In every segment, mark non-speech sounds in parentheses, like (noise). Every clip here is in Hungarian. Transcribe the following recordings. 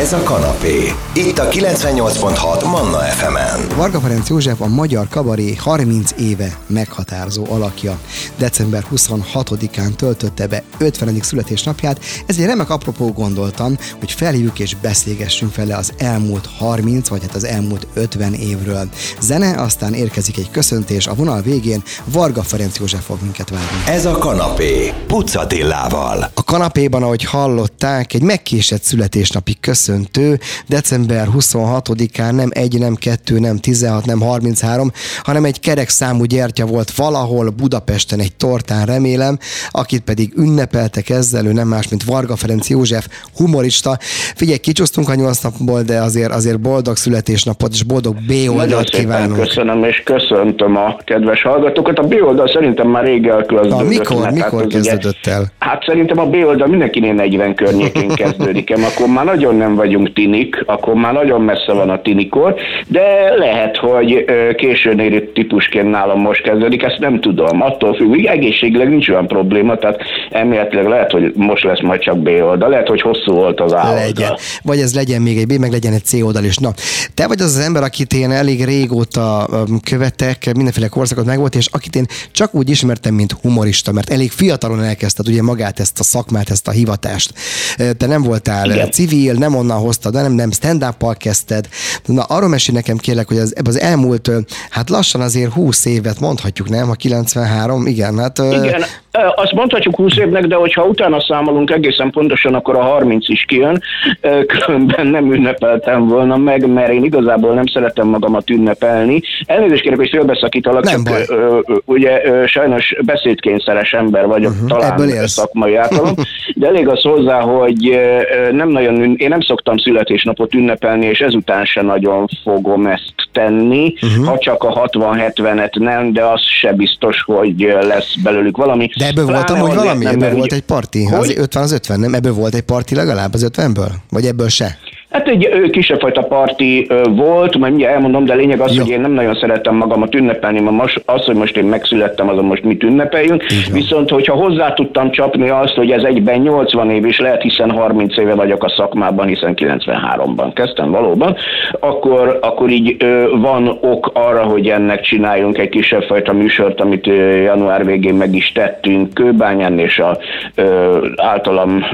Ez a kanapé. Itt a 98.6 Manna FM-en. Varga Ferenc József a magyar kabaré 30 éve meghatározó alakja. December 26-án töltötte be 50. születésnapját, Ez egy remek apropó gondoltam, hogy felhívjuk és beszélgessünk vele az elmúlt 30 vagy hát az elmúlt 50 évről. Zene, aztán érkezik egy köszöntés, a vonal végén Varga Ferenc József fog minket várni. Ez a kanapé. Pucatillával. A kanapéban, ahogy hallották, egy megkésett születésnapi köszöntő, december 26-án nem egy, nem kettő, nem 16, nem 33, hanem egy kerek számú gyertya volt valahol Budapesten egy tortán, remélem, akit pedig ünnepeltek ezzel, ő nem más, mint Varga Ferenc József, humorista. Figyelj, kicsúsztunk a nyolc napból, de azért, azért boldog születésnapot és boldog B oldalt kívánunk. Köszönöm, és köszöntöm a kedves hallgatókat. A B oldal szerintem már rég elkezdődött. mikor, mikor kezdődött el? Hát szerintem a B oldal mindenkinél 40 környékén kezdődik, (laughs) akkor már nagyon nem vagyunk tinik, akkor már nagyon messze van a tinikor, de lehet, hogy későn érő típusként nálam most kezdődik, ezt nem tudom. Attól függ, hogy egészségileg nincs olyan probléma, tehát elméletileg lehet, hogy most lesz majd csak B oldal, lehet, hogy hosszú volt az A legyen. Vagy ez legyen még egy B, meg legyen egy C oldal is. Na, te vagy az az ember, akit én elég régóta követek, mindenféle korszakot megvolt, és akit én csak úgy ismertem, mint humorista, mert elég fiatalon elkezdted ugye magát ezt a szakmát, ezt a hivatást. Te nem voltál Igen. civil, nem onnan hoztad, nem, nem stand up kezdted. Na, arról mesélj nekem kérlek, hogy az, az elmúlt, hát lassan azért 20 évet mondhatjuk, nem? A 93, igen, hát... Igen, azt mondhatjuk 20 évnek, de hogyha utána számolunk egészen pontosan, akkor a 30 is kijön. Különben nem ünnepeltem volna meg, mert én igazából nem szeretem magamat ünnepelni. Elnézést kérek, hogy félbeszakítalak, nem csak ö, ugye ö, sajnos beszédkényszeres ember vagyok, uh-huh, talán szakmai általom, (laughs) de elég az hozzá, hogy nem nagyon, én nem szoktam születésnapot ünnepelni, és ezután se nagyon fogom ezt tenni, uh-huh. ha csak a 60-70-et nem, de az se biztos, hogy lesz belőlük valami. De ebből volt amúgy valami? Ebből volt egy parti? Az 50 az 50, nem? Ebből volt egy parti legalább az 50-ből? Vagy ebből se? Hát egy kisebb fajta parti volt, majd mindjárt elmondom, de lényeg az, Jó. hogy én nem nagyon szerettem magamat ünnepelni, mert most, az, hogy most én megszülettem, azon most mit ünnepeljünk. Viszont, hogyha hozzá tudtam csapni azt, hogy ez egyben 80 év is lehet, hiszen 30 éve vagyok a szakmában, hiszen 93-ban kezdtem valóban, akkor, akkor így van ok arra, hogy ennek csináljunk egy kisebb fajta műsort, amit január végén meg is tettünk Kőbányán, és a általam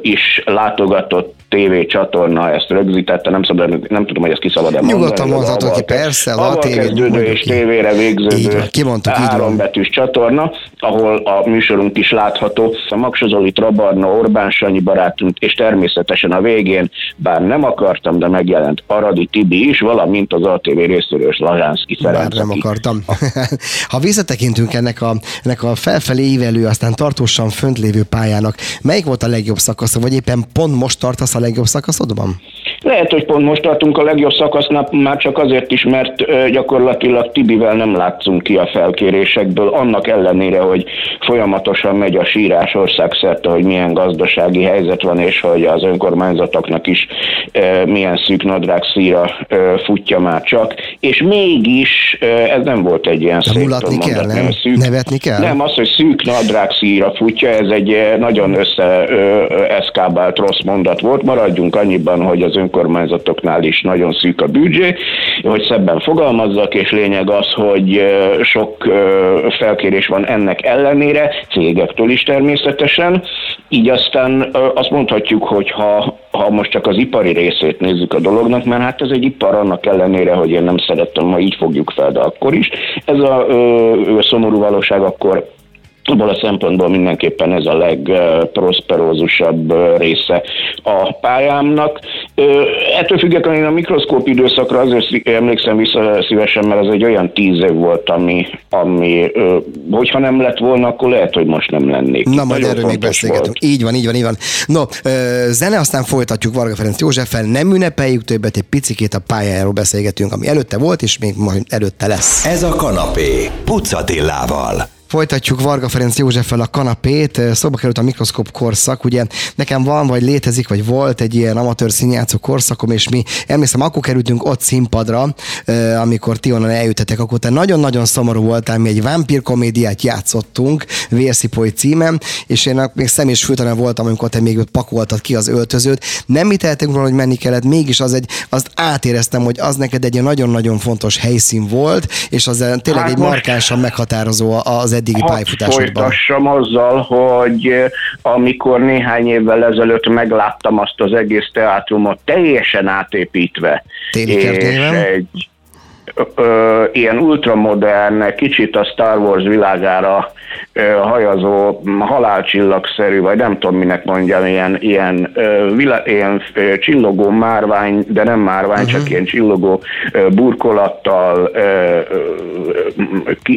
is látogatott TV csatorna ezt rögzítette, nem, szabad, nem tudom, hogy ezt ki szabad-e mondani. Nyugodtan mondhatod ki, persze, a TV és tévére végződő így, kimondtuk, hárombetűs csatorna, ahol a műsorunk is látható. A Maksozoli Trabarna, Orbán Sanyi barátunk, és természetesen a végén, bár nem akartam, de megjelent Aradi Tibi is, valamint az ATV részéről Lazsánszki Ferenc. Nem akartam. (laughs) ha visszatekintünk ennek a, ennek a felfelé ívelő, aztán tartósan fönt lévő pályának, melyik volt a legjobb szakasz, vagy éppen pont most tartasz a legjobb szakaszodban? Lehet, hogy pont most tartunk a legjobb szakasznál, már csak azért is, mert gyakorlatilag Tibivel nem látszunk ki a felkérésekből, annak ellenére, hogy folyamatosan megy a sírás országszerte, hogy milyen gazdasági helyzet van, és hogy az önkormányzatoknak is milyen szűk nadrág szíra futja már csak, és mégis ez nem volt egy ilyen szép mulatni kell, nem? Szűk, Nevetni kell? Nem, az, hogy szűk nadrág szíra futja, ez egy nagyon összeeszkábált rossz mondat volt, maradjunk annyiban, hogy az önkormányzatoknál is nagyon szűk a büdzsé, hogy szebben fogalmazzak, és lényeg az, hogy sok felkérés van ennek ellenére, cégektől is természetesen, így aztán azt mondhatjuk, hogy ha, ha most csak az ipari részét nézzük a dolognak, mert hát ez egy ipar annak ellenére, hogy én nem szerettem, ha így fogjuk fel, de akkor is. Ez a ö, szomorú valóság akkor Abból a szempontból mindenképpen ez a legprosperózusabb része a pályámnak. Ettől függetlenül a mikroszkóp időszakra azért emlékszem vissza szívesen, mert ez egy olyan tíz év volt, ami, ami hogyha nem lett volna, akkor lehet, hogy most nem lennék. Na, majd erről még beszélgetünk. Így van, így van, így van. No, zene, aztán folytatjuk Varga Ferenc Józseffel, nem ünnepeljük többet, egy picikét a pályájáról beszélgetünk, ami előtte volt, és még majd előtte lesz. Ez a kanapé, Pucatillával. Folytatjuk Varga Ferenc Józseffel a kanapét. Szóba került a mikroszkóp korszak. Ugye nekem van, vagy létezik, vagy volt egy ilyen amatőr színjátszó korszakom, és mi emlékszem, akkor kerültünk ott színpadra, amikor ti onnan eljöttetek, akkor te nagyon-nagyon szomorú voltál, mi egy vámpír komédiát játszottunk, Vérszipoly címen, és én még személyes fültanán voltam, amikor te még pakoltad ki az öltözőt. Nem mi tehetünk róla, hogy menni kellett, mégis az egy, azt átéreztem, hogy az neked egy nagyon-nagyon fontos helyszín volt, és az tényleg hát egy markánsan meghatározó az eddigi pályafutásodban? folytassam azzal, hogy eh, amikor néhány évvel ezelőtt megláttam azt az egész teátrumot teljesen átépítve, Téli és egy ö, ilyen ultramodern, kicsit a Star Wars világára ö, hajazó, halálcsillagszerű, vagy nem tudom minek mondjam, ilyen, ilyen, ö, vilá, ilyen ö, csillogó márvány, de nem márvány, uh-huh. csak ilyen csillogó ö, burkolattal ö, ö,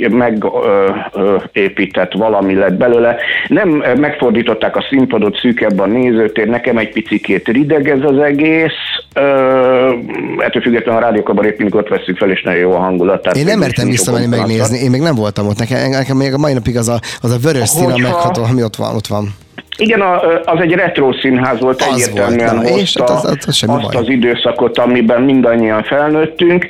megépített valami lett belőle. Nem megfordították a színpadot szűkebb a nézőtér, nekem egy picikét rideg ez az egész, ettől függetlenül a rádiókabarét mindig ott veszük fel, és nagyon jó a hangulat. Tehát Én nem mertem visszamenni megnézni, én még nem voltam ott. Nekem, nekem még a mai napig az a, az a vörös szín, megható, ami ott van. Ott van. Igen, az egy retro színház volt, az egyértelműen volt, hozta és az, az, az azt baj. az időszakot, amiben mindannyian felnőttünk,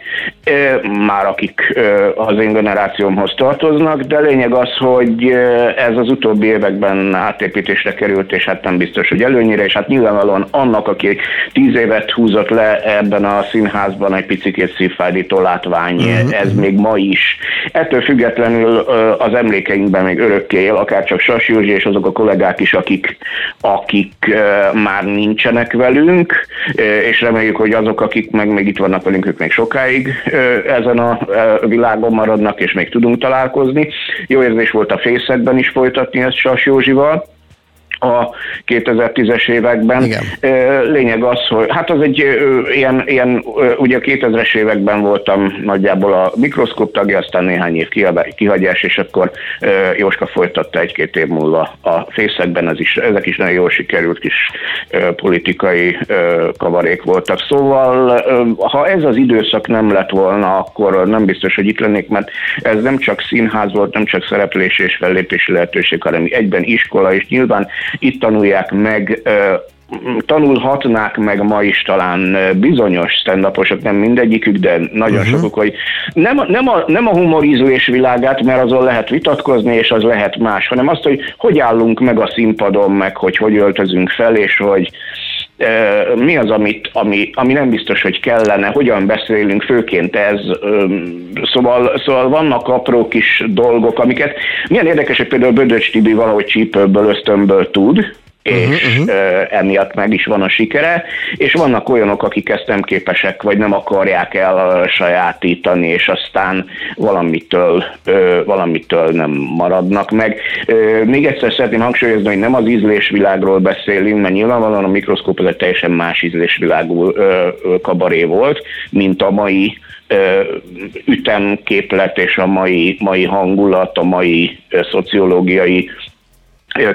már akik az én generációmhoz tartoznak, de lényeg az, hogy ez az utóbbi években átépítésre került, és hát nem biztos, hogy előnyire, és hát nyilvánvalóan annak, aki tíz évet húzott le ebben a színházban egy picit szívfájdító látvány, uh-huh. ez még ma is. Ettől függetlenül az emlékeinkben még örökké él, akár csak Sas Józsi és azok a kollégák is, akik akik, akik már nincsenek velünk, és reméljük, hogy azok, akik meg még itt vannak velünk, ők még sokáig ezen a világon maradnak, és még tudunk találkozni. Jó érzés volt a fészekben is folytatni ezt Sas Józsival a 2010-es években. Igen. Lényeg az, hogy hát az egy ilyen, ilyen ugye a 2000-es években voltam nagyjából a mikroszkóp tagja, aztán néhány év kihagyás, és akkor Jóska folytatta egy-két év múlva a fészekben, ez is, ezek is nagyon jól sikerült kis politikai kavarék voltak. Szóval, ha ez az időszak nem lett volna, akkor nem biztos, hogy itt lennék, mert ez nem csak színház volt, nem csak szereplési és fellépési lehetőség, hanem egyben iskola, és nyilván itt tanulják meg tanulhatnák meg ma is talán bizonyos stand nem mindegyikük, de nagyon uh-huh. sokuk, hogy nem, nem, a, nem a humorizés világát, mert azon lehet vitatkozni, és az lehet más, hanem azt, hogy hogy állunk meg a színpadon, meg hogy hogy öltözünk fel, és hogy mi az, amit, ami, ami nem biztos, hogy kellene, hogyan beszélünk, főként ez. Szóval, szóval vannak apró kis dolgok, amiket milyen érdekes, hogy például Bödöcs Tibi valahogy csípőből, ösztönből tud, és uh-huh, uh-huh. emiatt meg is van a sikere, és vannak olyanok, akik ezt nem képesek, vagy nem akarják el sajátítani, és aztán valamitől, valamitől nem maradnak meg. Még egyszer szeretném hangsúlyozni, hogy nem az ízlésvilágról beszélünk, mert nyilvánvalóan a mikroszkóp az egy teljesen más ízlésvilágú kabaré volt, mint a mai ütemképlet és a mai, mai hangulat, a mai szociológiai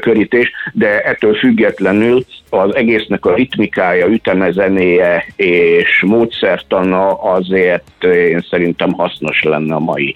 körítés, de ettől függetlenül az egésznek a ritmikája, ütemezenéje és módszertana azért én szerintem hasznos lenne a mai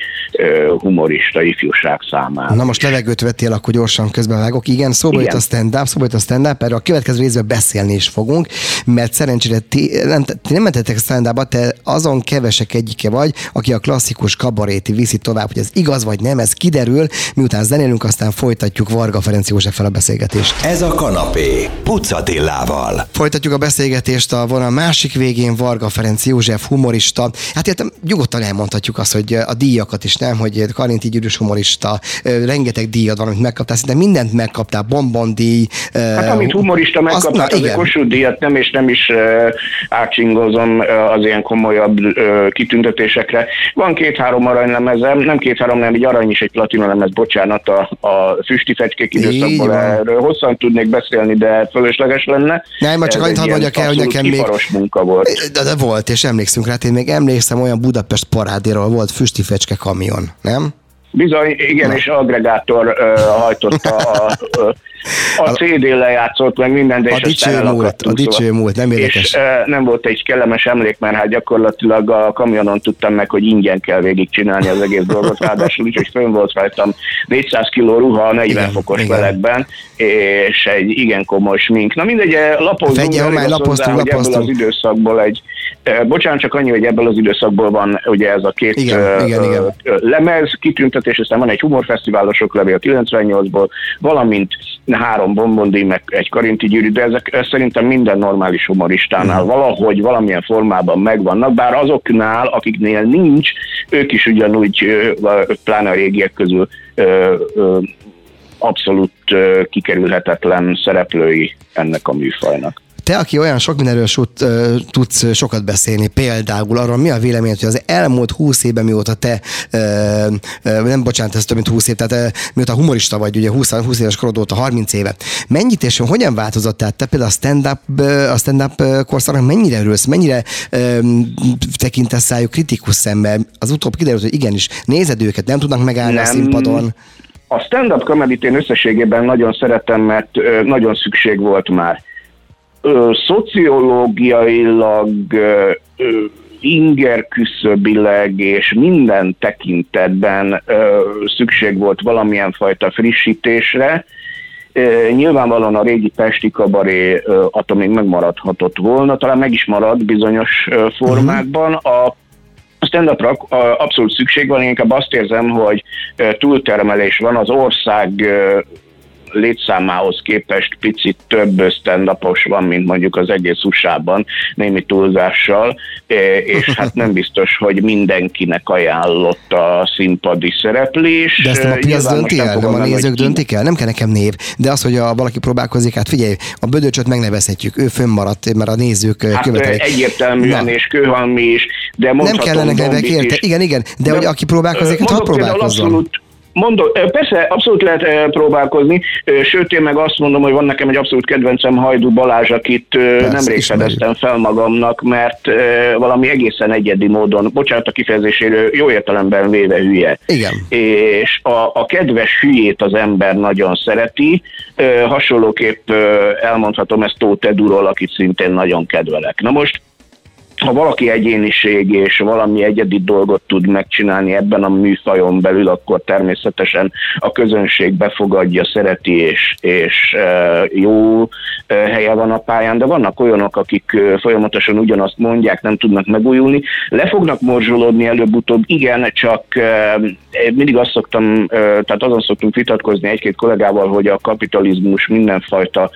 humorista ifjúság számára. Na most levegőt vettél, akkor gyorsan közben vágok. Igen, szóba jött a stand-up, szóba jött a stand-up, erről a következő részben beszélni is fogunk, mert szerencsére ti nem, ti nem mentetek stand te azon kevesek egyike vagy, aki a klasszikus kabaréti viszi tovább, hogy ez igaz vagy nem, ez kiderül, miután zenélünk, aztán folytatjuk Varga Ferenc fel a beszélgetést. Ez a kanapé, Pucatillával. Folytatjuk a beszélgetést a vonal másik végén Varga Ferenc József humorista. Hát értem, nyugodtan elmondhatjuk azt, hogy a díjakat is nem, hogy Karinti Gyűrűs humorista, rengeteg díjat van, amit megkaptál, szinte mindent megkaptál, bombondíj. Hát amit humorista megkaptál, az, az Kossuth díjat nem, és nem is átsingozom az ilyen komolyabb kitüntetésekre. Van két-három aranylemezem, nem két-három, nem egy arany is egy platina lemez, bocsánat, a, a füsti fecskék időszakból erről hosszan tudnék beszélni, de fölösleges lenne. Nem, már csak annyit hadd mondjak el, hogy nekem még... munka volt. De, de, volt, és emlékszünk rá, én még emlékszem olyan Budapest parádéról volt füsti fecske kamion, nem? Bizony, igen, Na. és aggregátor uh, hajtotta a, uh, a CD lejátszott, meg minden, de a és dicső múlt, a dicső múlt, nem érdekes. És uh, nem volt egy kellemes emlék, mert hát gyakorlatilag a kamionon tudtam meg, hogy ingyen kell végigcsinálni az egész dolgot, ráadásul úgy, hogy fönn volt rajtam 400 kg ruha 40 igen, fokos igen. melegben, és egy igen komoly smink. Na mindegy, lapozunk, Fegye, már lapoztunk, ebből az időszakból egy, bocsánat, csak annyi, hogy ebből az időszakból van ugye ez a két igen, uh, igen, igen. lemez kitüntetés, aztán van egy humorfesztiválosok levél 98-ból, valamint három bombondi, meg egy karinti gyűrű, de ezek szerintem minden normális humoristánál uh-huh. valahogy valamilyen formában megvannak, bár azoknál, akiknél nincs, ők is ugyanúgy, pláne a régiek közül abszolút kikerülhetetlen szereplői ennek a műfajnak. Te, aki olyan sok mindenről tudsz sokat beszélni, például arról mi a véleményed, hogy az elmúlt húsz évben mióta te, nem bocsánat, ez több mint húsz év, tehát mióta humorista vagy, ugye 20, 20 éves korod óta, 30 éve, mennyit és hogyan változott? Tehát te például a stand-up, a stand-up korszaknak mennyire örülsz, mennyire tekintesz rájuk kritikus szemmel? Az utóbb kiderült, hogy igenis, nézed őket, nem tudnak megállni nem. a színpadon. A stand-up comedy én összességében nagyon szeretem, mert nagyon szükség volt már ö, szociológiailag, ö, inger küszöbileg és minden tekintetben ö, szükség volt valamilyen fajta frissítésre. Ö, nyilvánvalóan a régi Pesti kabaré ö, attól még megmaradhatott volna, talán meg is maradt bizonyos ö, formákban. Mhm. A stand-upra abszolút szükség van, én inkább azt érzem, hogy túltermelés van, az ország létszámához képest picit több stand van, mint mondjuk az egész USA-ban, némi túlzással, e, és hát nem biztos, hogy mindenkinek ajánlott a színpadi szereplés. De ezt nem a piac dönti el, nem a nézők döntik el? Nem kell nekem név, de az, hogy a valaki próbálkozik, hát figyelj, a bödöcsöt megnevezhetjük, ő fönnmaradt, mert a nézők hát követelik. egyértelműen, Na. és kőhalmi is, de Nem kellene nevek, érte? Igen, igen, de, de hogy aki próbálkozik, hát ha próbálkozzon. Abszolút, Mondom, persze abszolút lehet próbálkozni, sőt én meg azt mondom, hogy van nekem egy abszolút kedvencem Hajdú Balázs, akit persze, nemrég fedeztem fel magamnak, mert valami egészen egyedi módon, bocsánat a kifejezéséről, jó értelemben véve hülye. Igen. És a, a kedves hülyét az ember nagyon szereti, hasonlóképp elmondhatom ezt Tóth Eduról, akit szintén nagyon kedvelek. Na most ha valaki egyéniség és valami egyedi dolgot tud megcsinálni ebben a műfajon belül, akkor természetesen a közönség befogadja, szereti és, és e, jó e, helye van a pályán, de vannak olyanok, akik e, folyamatosan ugyanazt mondják, nem tudnak megújulni. Le fognak morzsolódni előbb-utóbb, igen, csak mindig azt szoktam, tehát azon szoktunk vitatkozni egy-két kollégával, hogy a kapitalizmus mindenfajta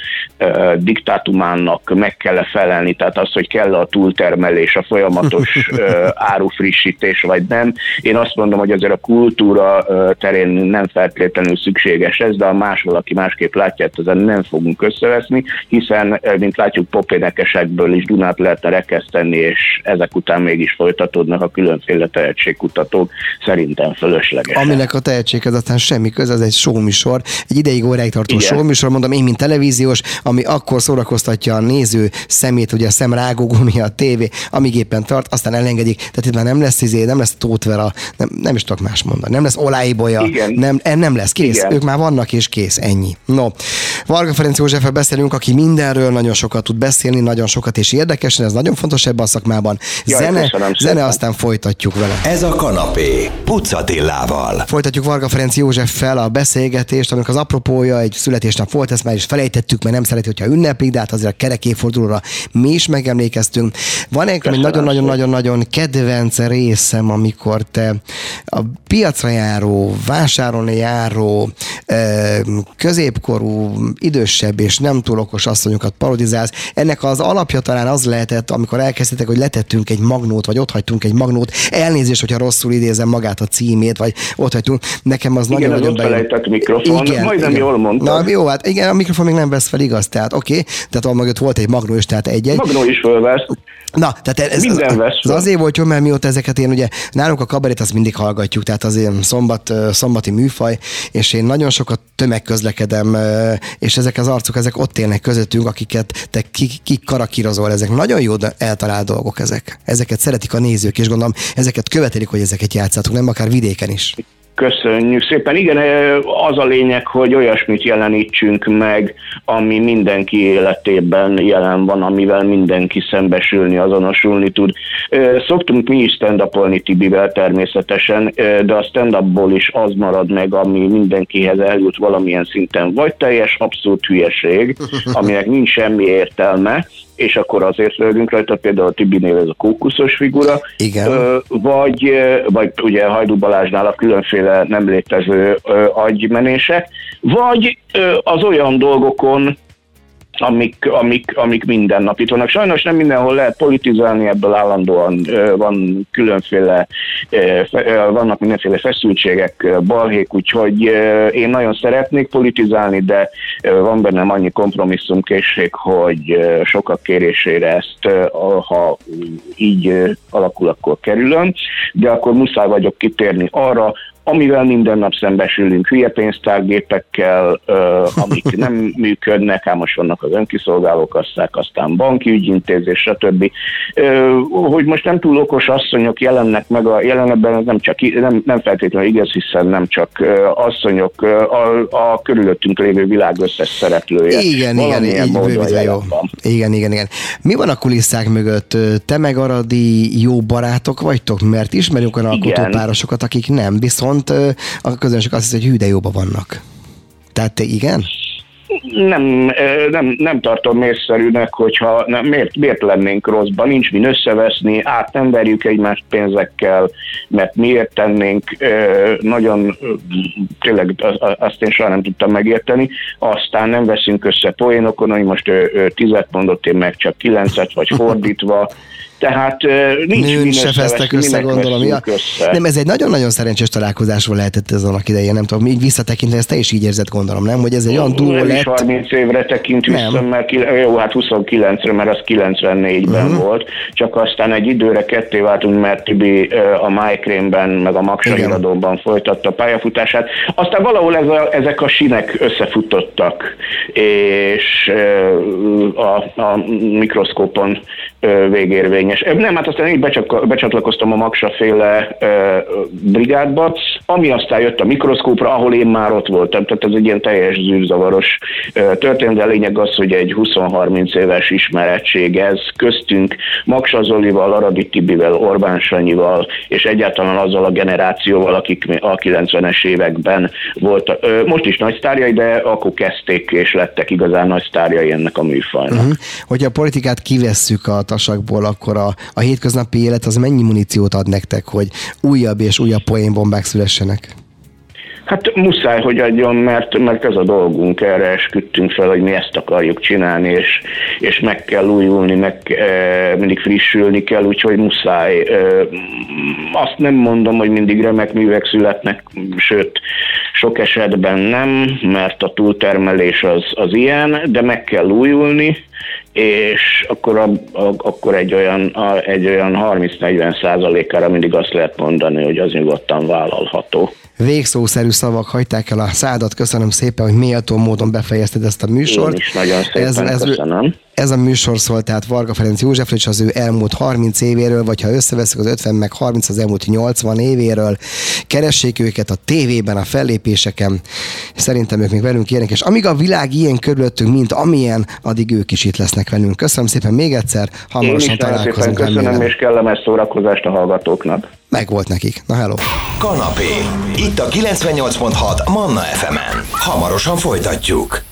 diktátumának meg kell felelni, tehát az, hogy kell a túltermelés termelés, a folyamatos (laughs) árufrissítés, vagy nem. Én azt mondom, hogy azért a kultúra terén nem feltétlenül szükséges ez, de a más valaki másképp látja, hát ezen nem fogunk összeveszni, hiszen, mint látjuk, popénekesekből is Dunát lehetne rekeszteni, és ezek után mégis folytatódnak a különféle tehetségkutatók, szerintem fölösleges. Aminek a tehetséghez aztán semmi köze, ez egy showműsor, egy ideig óráig tartó Igen. showműsor, mondom én, mint televíziós, ami akkor szórakoztatja a néző szemét, ugye a szemrágógumi a tévé, amíg éppen tart, aztán elengedik. Tehát itt már nem lesz izé, nem lesz tótvera, nem, nem is tudok más mondani. Nem lesz olajbolya, nem, nem lesz, kész. Igen. Ők már vannak és kész, ennyi. No, Varga Ferenc Józseffel beszélünk, aki mindenről nagyon sokat tud beszélni, nagyon sokat és érdekesen, ez nagyon fontos ebben a szakmában. Jaj, zene, zene aztán folytatjuk vele. Ez a kanapé, Pucatillával. Folytatjuk Varga Ferenc Józseffel a beszélgetést, amikor az apropója egy születésnap volt, ezt már is felejtettük, mert nem szereti, hogyha ünneplik, de hát azért a kerekéfordulóra mi is megemlékeztünk. Van nekem egy nagyon-nagyon-nagyon-nagyon kedvenc részem, amikor te a piacra járó, vásárolni járó, középkorú, idősebb és nem túl okos asszonyokat parodizálsz. Ennek az alapja talán az lehetett, amikor elkezdtek, hogy letettünk egy magnót, vagy ott hagytunk egy magnót. Elnézést, hogyha rosszul idézem magát a címét, vagy ott hagytunk. Nekem az igen, nagyon-nagyon bejön. mikrofon, igen, majdnem igen. jól mondtad. Na jó, hát igen, a mikrofon még nem vesz fel, igaz? Tehát oké, okay, tehát a mögött volt egy magnó is, tehát egy-egy. Magnó is fölvesz. Na, tehát ez, Minden az, az azért volt jó, mert mióta ezeket én ugye, nálunk a kabarét azt mindig hallgatjuk, tehát az ilyen szombat, szombati műfaj, és én nagyon sokat tömegközlekedem, és ezek az arcok, ezek ott élnek közöttünk, akiket te ki, ki karakírozol, ezek nagyon jó eltalált dolgok ezek. Ezeket szeretik a nézők, és gondolom, ezeket követelik, hogy ezeket játszátok, nem akár vidéken is. Köszönjük szépen. Igen, az a lényeg, hogy olyasmit jelenítsünk meg, ami mindenki életében jelen van, amivel mindenki szembesülni, azonosulni tud. Szoktunk mi is stand Tibivel természetesen, de a stand is az marad meg, ami mindenkihez eljut valamilyen szinten. Vagy teljes abszolút hülyeség, (laughs) aminek nincs semmi értelme, és akkor azért rögünk rajta, például a Tibinél ez a kókuszos figura, Igen. vagy, vagy ugye Hajdú Balázsnál a különféle nem létező agymenések, vagy az olyan dolgokon, amik, amik, amik mindennapi vannak. Sajnos nem mindenhol lehet politizálni, ebből állandóan van különféle, vannak mindenféle feszültségek, balhék, úgyhogy én nagyon szeretnék politizálni, de van bennem annyi kompromisszumkészség, hogy sokak kérésére ezt, ha így alakul, akkor kerülöm, de akkor muszáj vagyok kitérni arra, amivel minden nap szembesülünk, hülye pénztárgépekkel, (laughs) amik nem működnek, ám most vannak az önkiszolgáló kasszák, aztán banki ügyintézés, stb. Hogy most nem túl okos asszonyok jelennek meg a jelenetben, nem, csak, nem, nem feltétlenül igaz, hiszen nem csak asszonyok, a, a körülöttünk lévő világ összes szereplője. Igen, igen, így bővítve jó. Igen, igen, igen. Mi van a kulisszák mögött? Te meg Aradi jó barátok vagytok? Mert ismerjük olyan alkotópárosokat, akik nem, viszont viszont a közönség azt hiszi, hogy hű, de jóba vannak. Tehát te igen? nem, nem, nem tartom mészszerűnek, hogyha nem, miért, miért lennénk rosszban, nincs min összeveszni, át nem verjük egymást pénzekkel, mert miért tennénk, nagyon tényleg azt én soha nem tudtam megérteni, aztán nem veszünk össze poénokon, hogy most ő tizet mondott, én meg csak kilencet, vagy (laughs) fordítva, tehát nincs Nőn se fesztek össze, gondolom. Ja. Össze. Nem, ez egy nagyon-nagyon szerencsés találkozásról lehetett ez annak idején, nem tudom, így visszatekintve, ezt te is így érzed, gondolom, nem? Hogy ez egy olyan duó lett. 30 évre tekint vissza, mert jó, hát 29-re, mert az 94-ben uh-huh. volt, csak aztán egy időre ketté váltunk, mert Tibi a MyCrane-ben, meg a Maksa iradóban folytatta a pályafutását. Aztán valahol ez a, ezek a sinek összefutottak, és a, a mikroszkópon végérvényes. Nem, hát aztán én becsatlakoztam a Maksa féle brigádba, ami aztán jött a mikroszkópra, ahol én már ott voltam, tehát ez egy ilyen teljes zűrzavaros történet, de a lényeg az, hogy egy 20-30 éves ismerettség ez köztünk Maksa Zolival, Aradi Tibivel, Orbán Sanyival, és egyáltalán azzal a generációval, akik a 90-es években volt, most is nagy sztárjai, de akkor kezdték és lettek igazán nagy sztárjai ennek a műfajnak. Uh-huh. Hogyha a politikát kivesszük a tasakból, akkor a, a hétköznapi élet az mennyi muníciót ad nektek, hogy újabb és újabb poénbombák szülessenek? Hát muszáj, hogy adjon, mert, mert ez a dolgunk, erre esküdtünk fel, hogy mi ezt akarjuk csinálni, és, és meg kell újulni, meg e, mindig frissülni kell, úgyhogy muszáj. E, azt nem mondom, hogy mindig remek művek születnek, sőt, sok esetben nem, mert a túltermelés az, az ilyen, de meg kell újulni, és akkor, a, a, akkor egy olyan, a, egy olyan 30-40 százalékára mindig azt lehet mondani, hogy az nyugodtan vállalható végszószerű szavak hagyták el a szádat. Köszönöm szépen, hogy méltó módon befejezted ezt a műsort. Én is nagyon szépen ez, ez, köszönöm. Ez a műsor szólt tehát Varga Ferenc Józsefről és az ő elmúlt 30 évéről, vagy ha összeveszünk az 50 meg 30 az elmúlt 80 évéről. Keressék őket a tévében, a fellépéseken. Szerintem ők még velünk ilyenek, és amíg a világ ilyen körülöttünk, mint amilyen, addig ők is itt lesznek velünk. Köszönöm szépen még egyszer, hamarosan találkozunk. Köszönöm, remélem. és kellemes szórakozást a hallgatóknak. Meg volt nekik. Na hello. Kanapé. Itt a 98.6 Manna FM-en. Hamarosan folytatjuk.